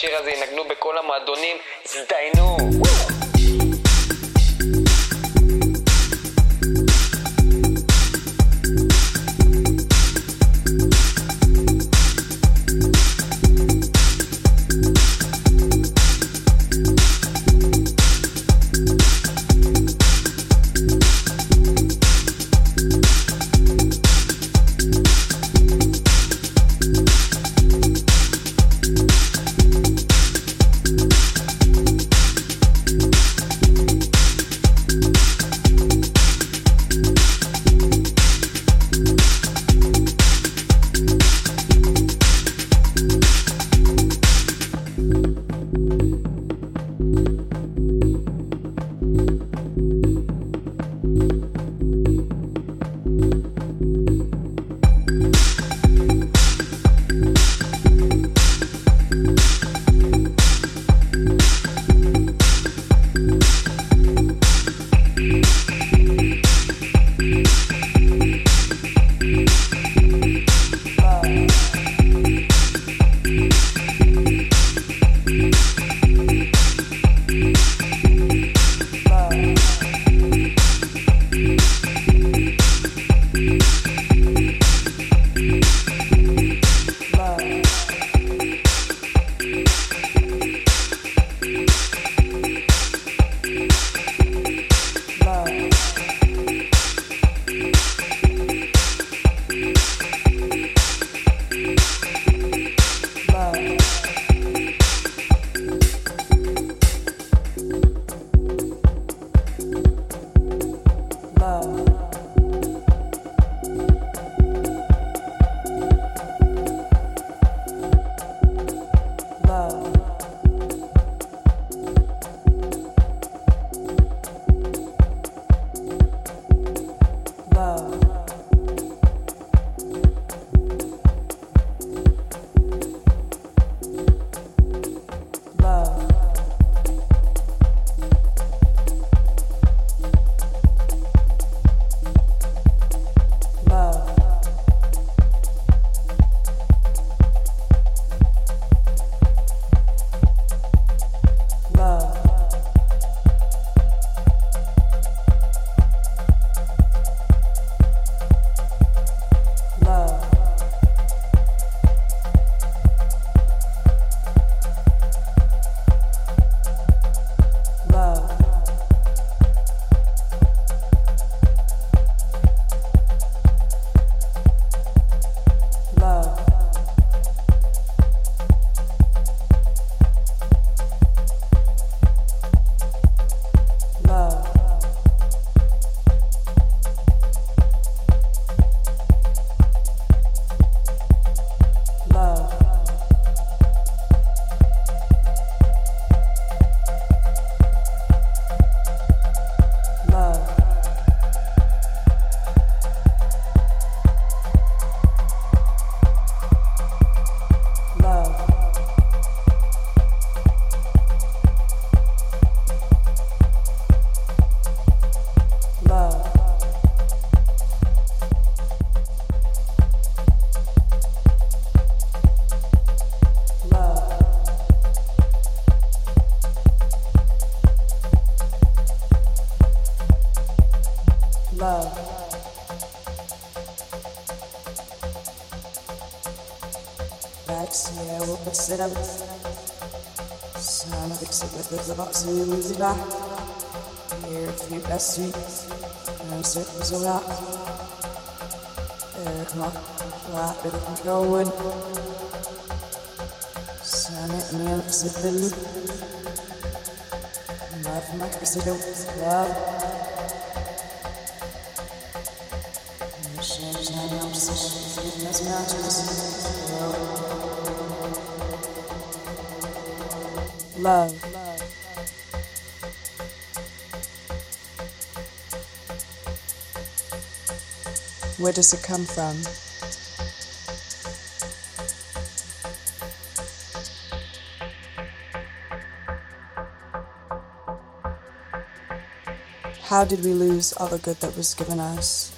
chegas aí na, Selam. Sana eksiklik ve zabaksız ilah. Here for your best sweet. No circles around. There, come on. Flat, bit of control. Sana ne eksiklik. Love my president. Love. Change my obsession. That's not Love. love. Where does it come from? How did we lose all the good that was given us?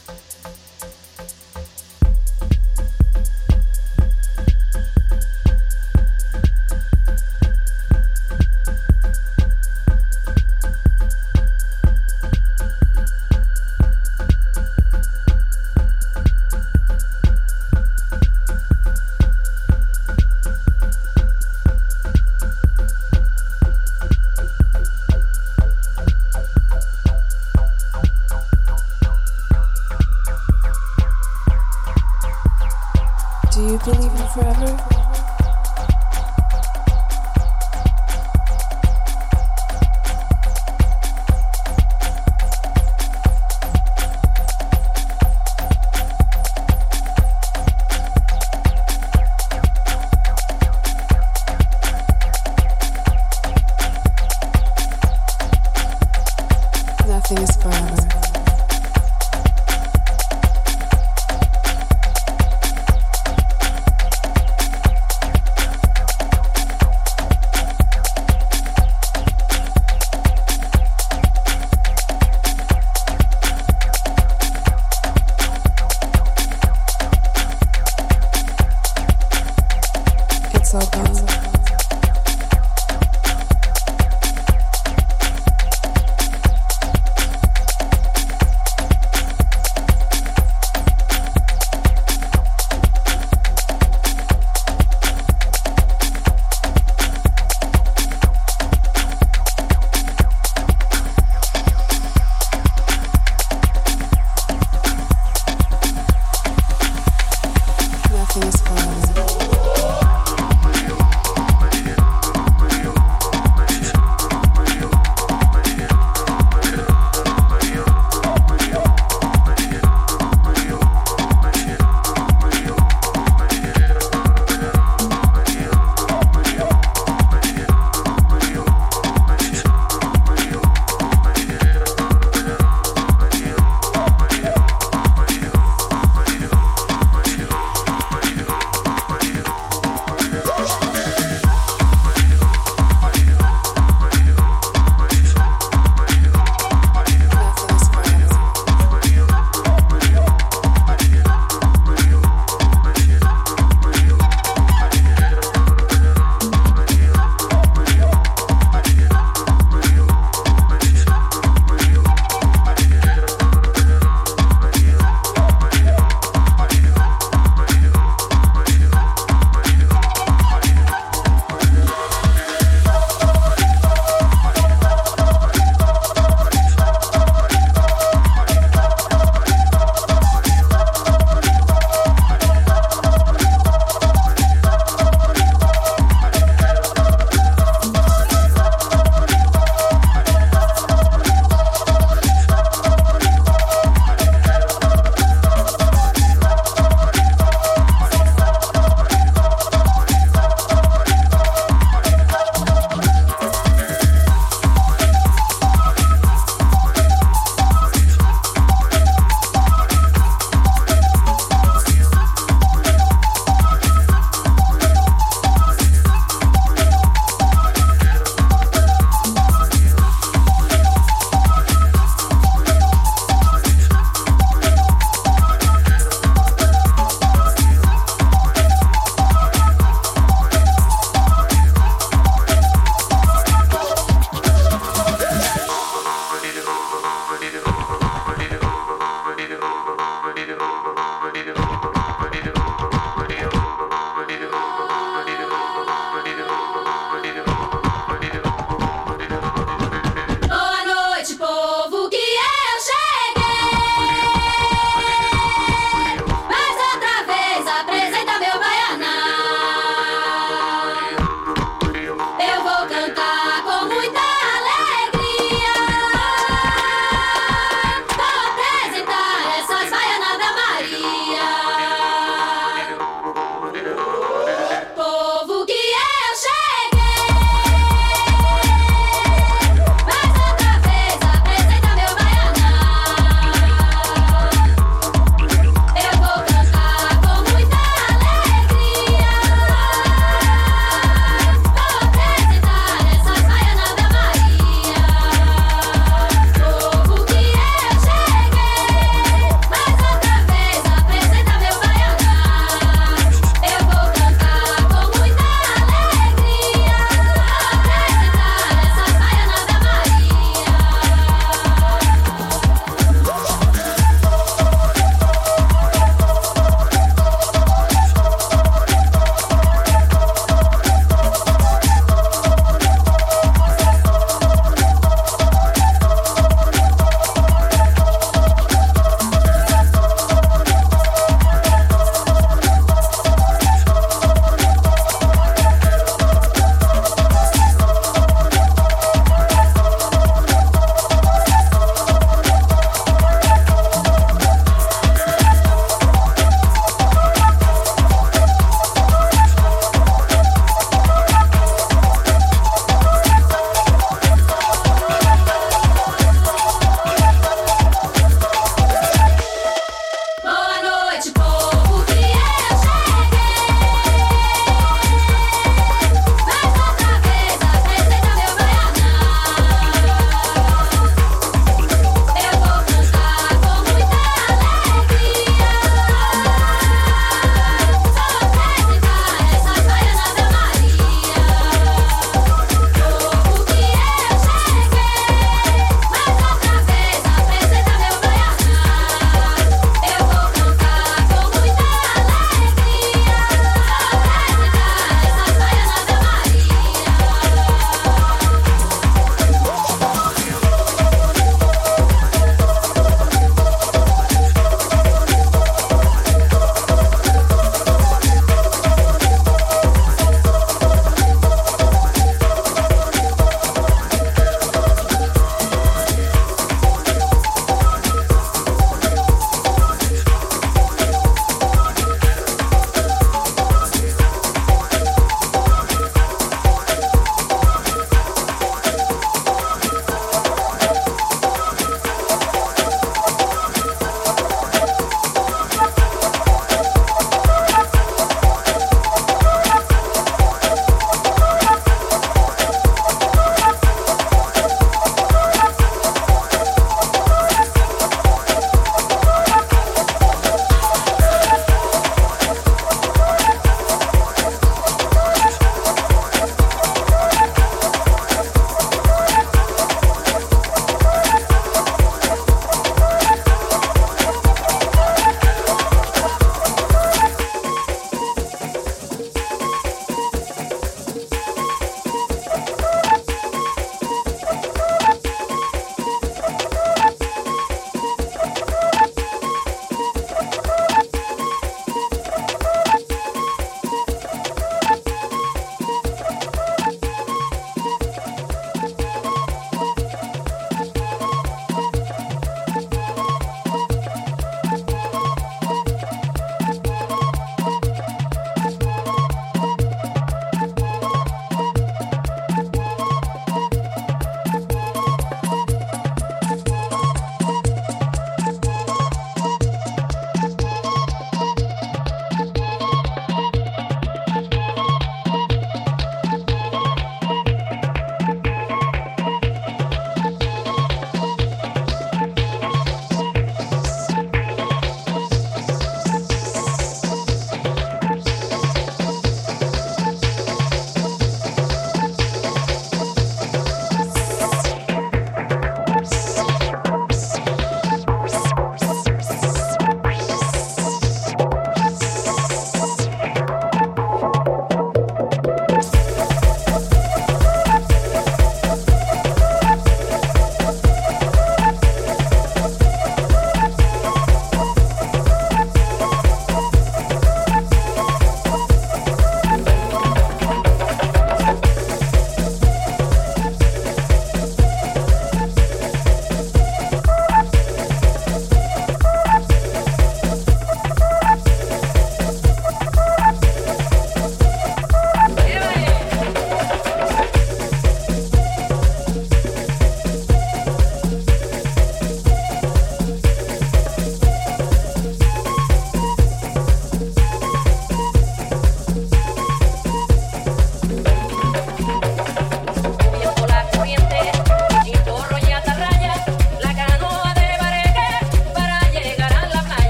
so good.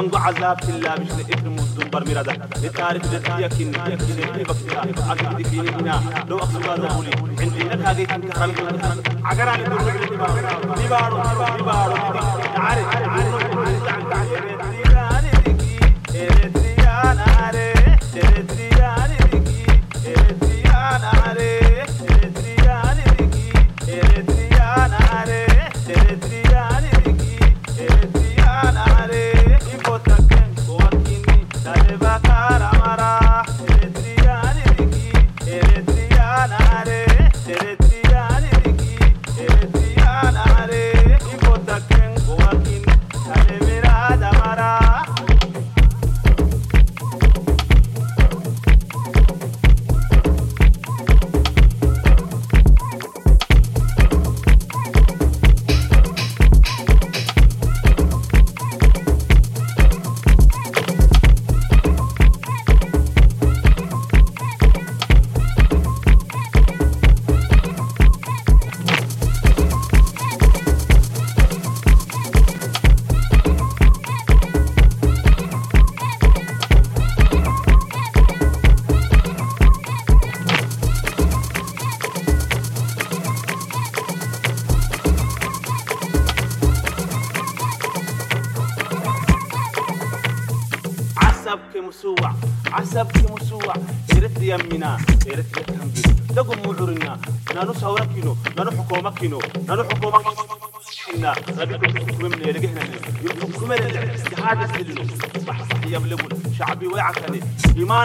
عنق عذاب إلا بشن إثم الدنبر مردا لتعرف ذاتيك إنك إنك بكتا عقد في هنا لو أقصد هذا بولي عندي أنها ذي تنكرم عقران الدنبر لبارو لبارو لبارو تعرف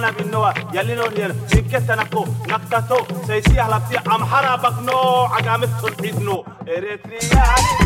إيمانا بالنوا يلينو نيل إنكتنكو نكتتو سيسي هلبتي أمحرا بقنو عقامت تلحيدنو إريترياني.